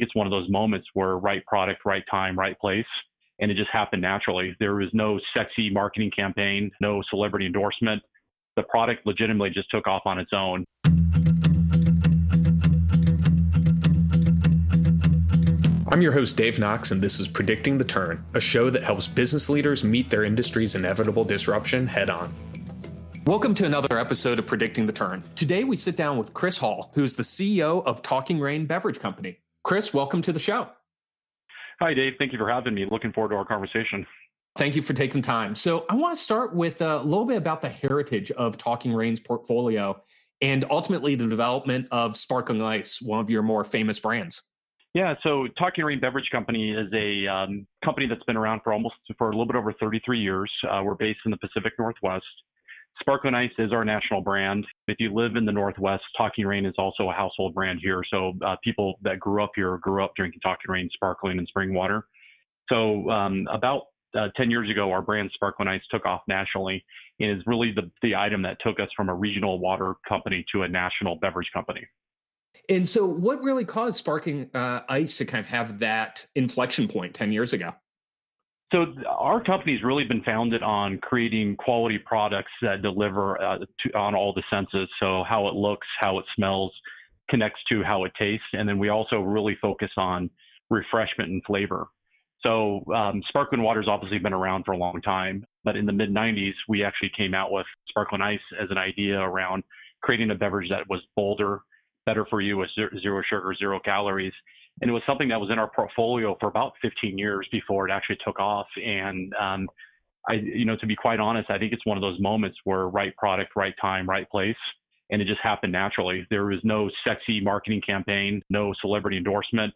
it's one of those moments where right product, right time, right place. And it just happened naturally. There was no sexy marketing campaign, no celebrity endorsement. The product legitimately just took off on its own. I'm your host, Dave Knox, and this is Predicting the Turn, a show that helps business leaders meet their industry's inevitable disruption head on. Welcome to another episode of Predicting the Turn. Today we sit down with Chris Hall, who is the CEO of Talking Rain Beverage Company. Chris, welcome to the show. Hi, Dave. Thank you for having me. Looking forward to our conversation. Thank you for taking time. So, I want to start with a little bit about the heritage of Talking Rain's portfolio and ultimately the development of Sparkling Ice, one of your more famous brands. Yeah, so Talking Rain Beverage Company is a um, company that's been around for almost for a little bit over 33 years. Uh, we're based in the Pacific Northwest. Sparkling Ice is our national brand. If you live in the Northwest, Talking Rain is also a household brand here. So uh, people that grew up here grew up drinking Talking Rain, sparkling, and spring water. So um, about uh, 10 years ago, our brand Sparkling Ice took off nationally and is really the, the item that took us from a regional water company to a national beverage company. And so, what really caused Sparkling uh, Ice to kind of have that inflection point 10 years ago? So, our company's really been founded on creating quality products that deliver uh, to, on all the senses. So, how it looks, how it smells, connects to how it tastes. And then we also really focus on refreshment and flavor. So, um, sparkling water's obviously been around for a long time, but in the mid 90s, we actually came out with sparkling ice as an idea around creating a beverage that was bolder, better for you with zero sugar, zero calories. And it was something that was in our portfolio for about 15 years before it actually took off. And um, I, you know, to be quite honest, I think it's one of those moments where right product, right time, right place. And it just happened naturally. There was no sexy marketing campaign, no celebrity endorsement.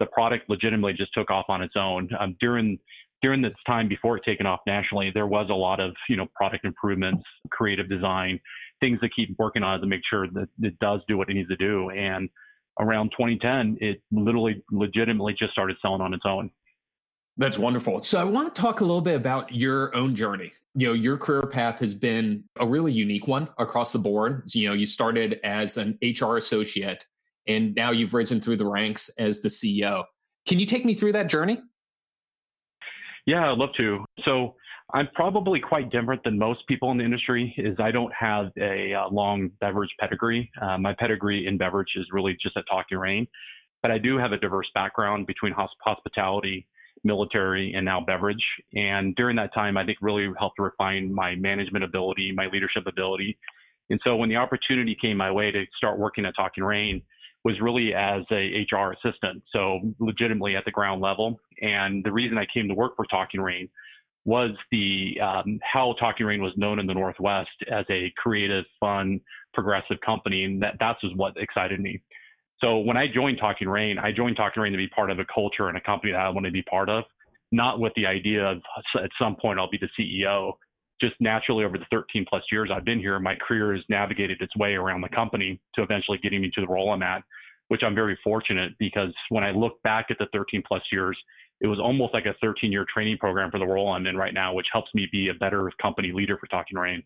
The product legitimately just took off on its own. Um, during during this time before it taken off nationally, there was a lot of you know product improvements, creative design, things to keep working on to make sure that it does do what it needs to do. And around 2010, it literally legitimately just started selling on its own. That's wonderful. So I want to talk a little bit about your own journey. You know, your career path has been a really unique one across the board. You know, you started as an HR associate and now you've risen through the ranks as the CEO. Can you take me through that journey? Yeah, I'd love to. So I'm probably quite different than most people in the industry. Is I don't have a uh, long beverage pedigree. Uh, my pedigree in beverage is really just at Talking Rain, but I do have a diverse background between hosp- hospitality, military, and now beverage. And during that time, I think really helped refine my management ability, my leadership ability. And so when the opportunity came my way to start working at Talking Rain, was really as a HR assistant, so legitimately at the ground level. And the reason I came to work for Talking Rain was the um, how Talking Rain was known in the Northwest as a creative, fun, progressive company, and that that's what excited me. So when I joined Talking Rain, I joined Talking Rain to be part of a culture and a company that I want to be part of, not with the idea of at some point I'll be the CEO. Just naturally, over the 13 plus years I've been here, my career has navigated its way around the company to eventually getting me to the role I'm at, which I'm very fortunate because when I look back at the 13 plus years, it was almost like a 13 year training program for the role I'm in right now, which helps me be a better company leader for Talking Rain.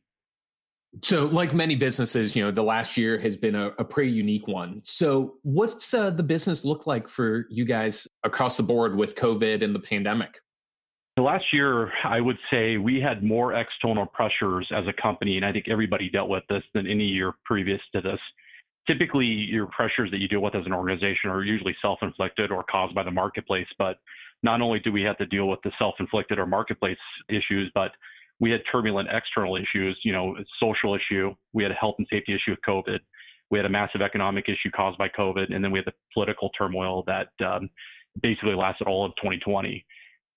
So, like many businesses, you know, the last year has been a, a pretty unique one. So, what's uh, the business look like for you guys across the board with COVID and the pandemic? The last year, I would say we had more external pressures as a company, and I think everybody dealt with this than any year previous to this. Typically, your pressures that you deal with as an organization are usually self inflicted or caused by the marketplace, but not only do we have to deal with the self-inflicted or marketplace issues, but we had turbulent external issues, you know, social issue. We had a health and safety issue with COVID. We had a massive economic issue caused by COVID, and then we had the political turmoil that um, basically lasted all of 2020.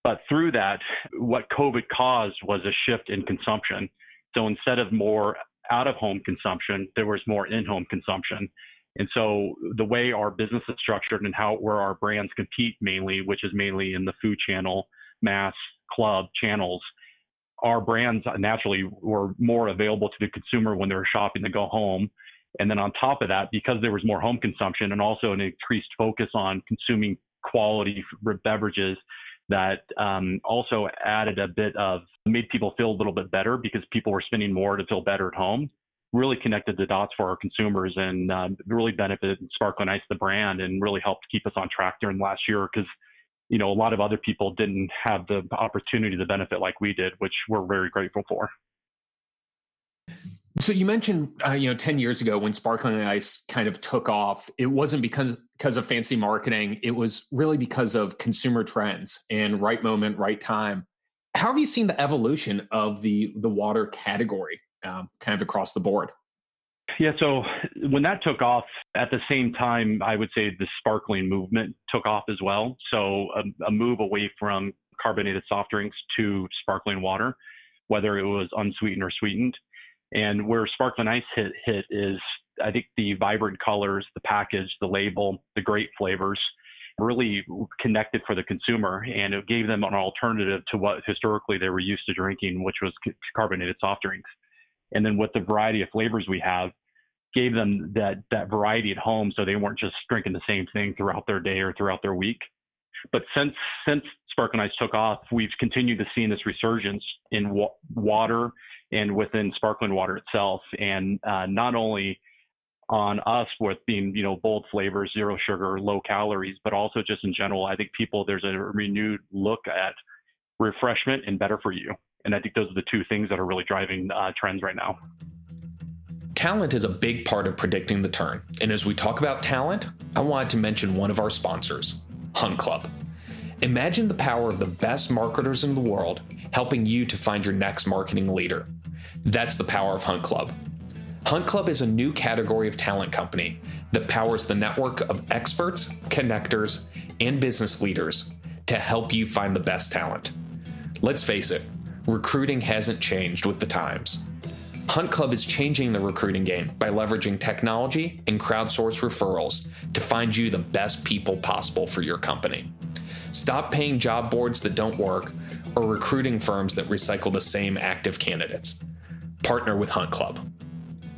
But through that, what COVID caused was a shift in consumption. So instead of more out of home consumption, there was more in home consumption. And so the way our business is structured and how where our brands compete mainly, which is mainly in the food channel, mass, club channels, our brands naturally were more available to the consumer when they were shopping to go home. And then on top of that, because there was more home consumption and also an increased focus on consuming quality beverages, that um, also added a bit of made people feel a little bit better because people were spending more to feel better at home really connected the dots for our consumers and uh, really benefited Sparkling Ice, the brand, and really helped keep us on track during last year because, you know, a lot of other people didn't have the opportunity to benefit like we did, which we're very grateful for. So you mentioned, uh, you know, ten years ago when sparkling ice kind of took off, it wasn't because because of fancy marketing. It was really because of consumer trends and right moment, right time. How have you seen the evolution of the the water category, um, kind of across the board? Yeah, so when that took off, at the same time, I would say the sparkling movement took off as well. So a, a move away from carbonated soft drinks to sparkling water, whether it was unsweetened or sweetened. And where Sparkling Ice hit hit is I think the vibrant colors, the package, the label, the great flavors really connected for the consumer and it gave them an alternative to what historically they were used to drinking, which was carbonated soft drinks. And then with the variety of flavors we have, gave them that that variety at home so they weren't just drinking the same thing throughout their day or throughout their week. But since since Sparkling Ice took off, we've continued to see this resurgence in wa- water and within sparkling water itself. And uh, not only on us with being, you know, bold flavors, zero sugar, low calories, but also just in general, I think people, there's a renewed look at refreshment and better for you. And I think those are the two things that are really driving uh, trends right now. Talent is a big part of predicting the turn. And as we talk about talent, I wanted to mention one of our sponsors, Hunt Club. Imagine the power of the best marketers in the world helping you to find your next marketing leader. That's the power of Hunt Club. Hunt Club is a new category of talent company that powers the network of experts, connectors, and business leaders to help you find the best talent. Let's face it, recruiting hasn't changed with the times. Hunt Club is changing the recruiting game by leveraging technology and crowdsource referrals to find you the best people possible for your company. Stop paying job boards that don't work or recruiting firms that recycle the same active candidates partner with Hunt Club.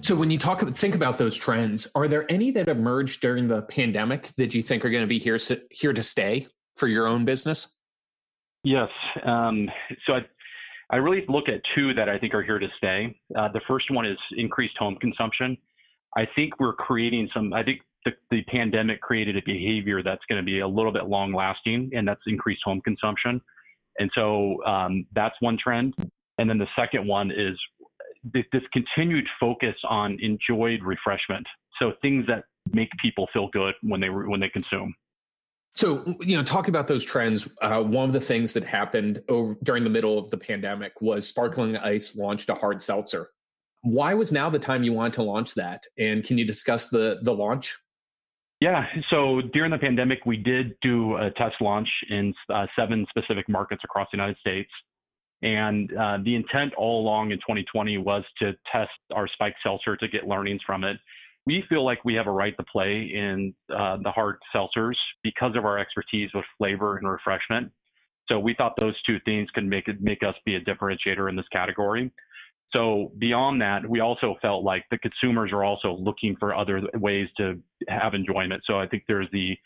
So when you talk think about those trends, are there any that emerged during the pandemic that you think are going to be here here to stay for your own business? Yes. Um, so I, I really look at two that I think are here to stay. Uh, the first one is increased home consumption. I think we're creating some. I think the, the pandemic created a behavior that's going to be a little bit long lasting, and that's increased home consumption. And so um, that's one trend. And then the second one is this, this continued focus on enjoyed refreshment. So things that make people feel good when they when they consume. So, you know, talking about those trends, uh, one of the things that happened over, during the middle of the pandemic was Sparkling Ice launched a hard seltzer. Why was now the time you wanted to launch that? And can you discuss the the launch? Yeah, so during the pandemic, we did do a test launch in uh, seven specific markets across the United States. And uh, the intent all along in 2020 was to test our spike seltzer to get learnings from it. We feel like we have a right to play in uh, the hard seltzers because of our expertise with flavor and refreshment. So we thought those two things could make it make us be a differentiator in this category. So beyond that, we also felt like the consumers are also looking for other ways to have enjoyment. So I think there's the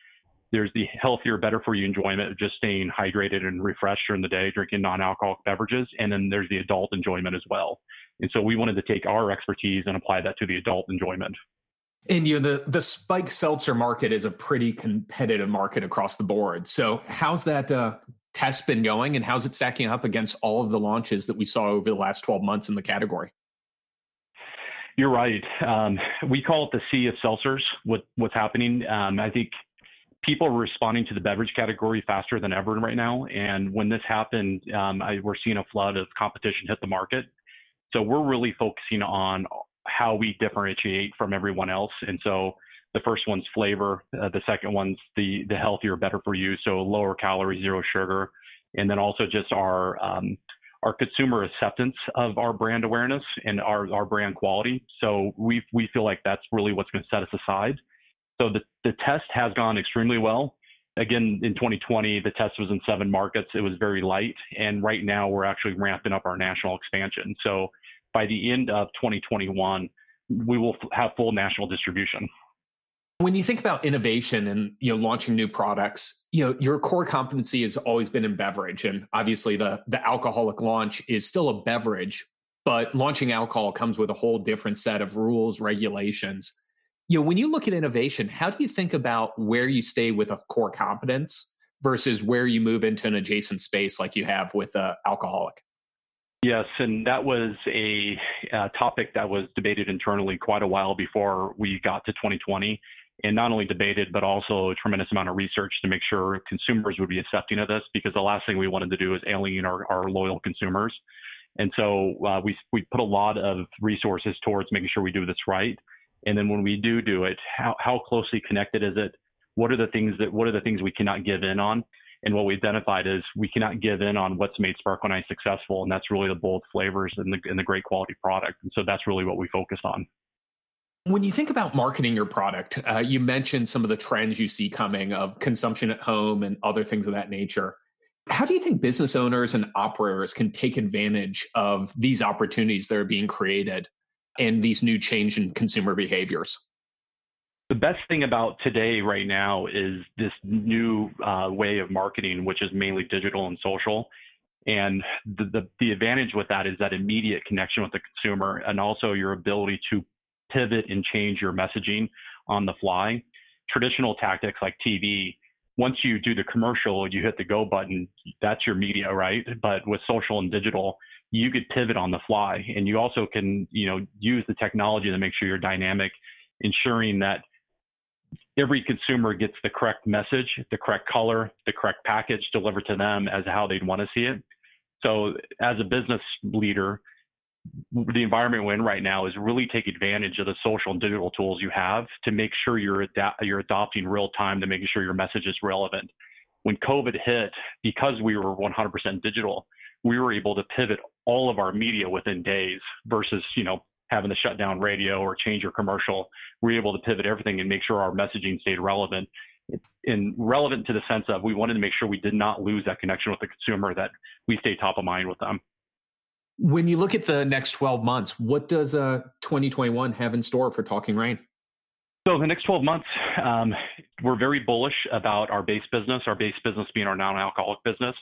there's the healthier, better for you enjoyment of just staying hydrated and refreshed during the day, drinking non-alcoholic beverages, and then there's the adult enjoyment as well. And so we wanted to take our expertise and apply that to the adult enjoyment. And you know, the the spike seltzer market is a pretty competitive market across the board. So how's that uh, test been going, and how's it stacking up against all of the launches that we saw over the last 12 months in the category? You're right. Um, we call it the sea of seltzers. What what's happening? Um, I think people are responding to the beverage category faster than ever right now. And when this happened, um, I, we're seeing a flood of competition hit the market. So we're really focusing on how we differentiate from everyone else. And so the first one's flavor. Uh, the second one's the the healthier, better for you. So lower calorie, zero sugar, and then also just our um, our consumer acceptance of our brand awareness and our our brand quality. So we we feel like that's really what's going to set us aside. So the, the test has gone extremely well. Again, in 2020, the test was in seven markets. It was very light. And right now, we're actually ramping up our national expansion. So by the end of 2021, we will have full national distribution. When you think about innovation and you know launching new products, you know your core competency has always been in beverage, and obviously the the alcoholic launch is still a beverage. but launching alcohol comes with a whole different set of rules, regulations. You know, when you look at innovation, how do you think about where you stay with a core competence versus where you move into an adjacent space like you have with uh, alcoholic? Yes, and that was a, a, topic that was debated internally quite a while before we got to 2020. And not only debated, but also a tremendous amount of research to make sure consumers would be accepting of this, because the last thing we wanted to do is alienate our, our loyal consumers. And so uh, we we put a lot of resources towards making sure we do this right. And then when we do do it, how how closely connected is it? What are the things that what are the things we cannot give in on? And what we identified is we cannot give in on what's made Sparkling Ice successful, and that's really the bold flavors and the and the great quality product. And so that's really what we focus on. When you think about marketing your product, uh, you mentioned some of the trends you see coming of consumption at home and other things of that nature. How do you think business owners and operators can take advantage of these opportunities that are being created and these new change in consumer behaviors? The best thing about today, right now, is this new uh, way of marketing, which is mainly digital and social. And the, the, the advantage with that is that immediate connection with the consumer and also your ability to pivot and change your messaging on the fly. Traditional tactics like TV once you do the commercial, you hit the go button, that's your media, right? But with social and digital, you could pivot on the fly and you also can, you know, use the technology to make sure you're dynamic, ensuring that every consumer gets the correct message, the correct color, the correct package delivered to them as how they'd want to see it. So as a business leader, the environment we're in right now is really take advantage of the social and digital tools you have to make sure you're you're adopting real time to making sure your message is relevant. When COVID hit, because we were 100% digital, we were able to pivot all of our media within days versus you know having to shut down radio or change your commercial. We were able to pivot everything and make sure our messaging stayed relevant. And relevant to the sense of we wanted to make sure we did not lose that connection with the consumer, that we stay top of mind with them. When you look at the next 12 months, what does uh, 2021 have in store for Talking Rain? So the next 12 months, um, we're very bullish about our base business, our base business being our non-alcoholic business.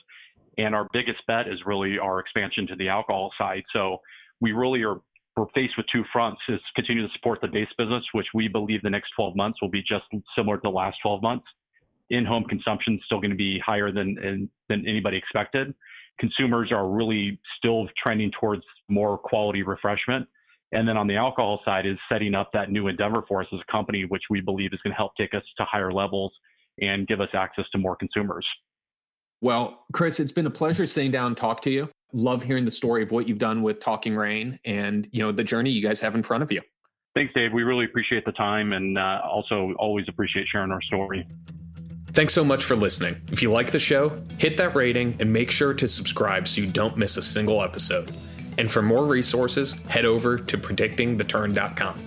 And our biggest bet is really our expansion to the alcohol side. So we really are we're faced with two fronts is continue to support the base business, which we believe the next 12 months will be just similar to the last 12 months. In-home consumption is still going to be higher than, than anybody expected consumers are really still trending towards more quality refreshment. And then on the alcohol side is setting up that new endeavor for us as a company, which we believe is going to help take us to higher levels and give us access to more consumers. Well, Chris, it's been a pleasure sitting down and talk to you. Love hearing the story of what you've done with Talking Rain and you know the journey you guys have in front of you. Thanks, Dave. We really appreciate the time and uh, also always appreciate sharing our story. Thanks so much for listening. If you like the show, hit that rating and make sure to subscribe so you don't miss a single episode. And for more resources, head over to predictingtheturn.com.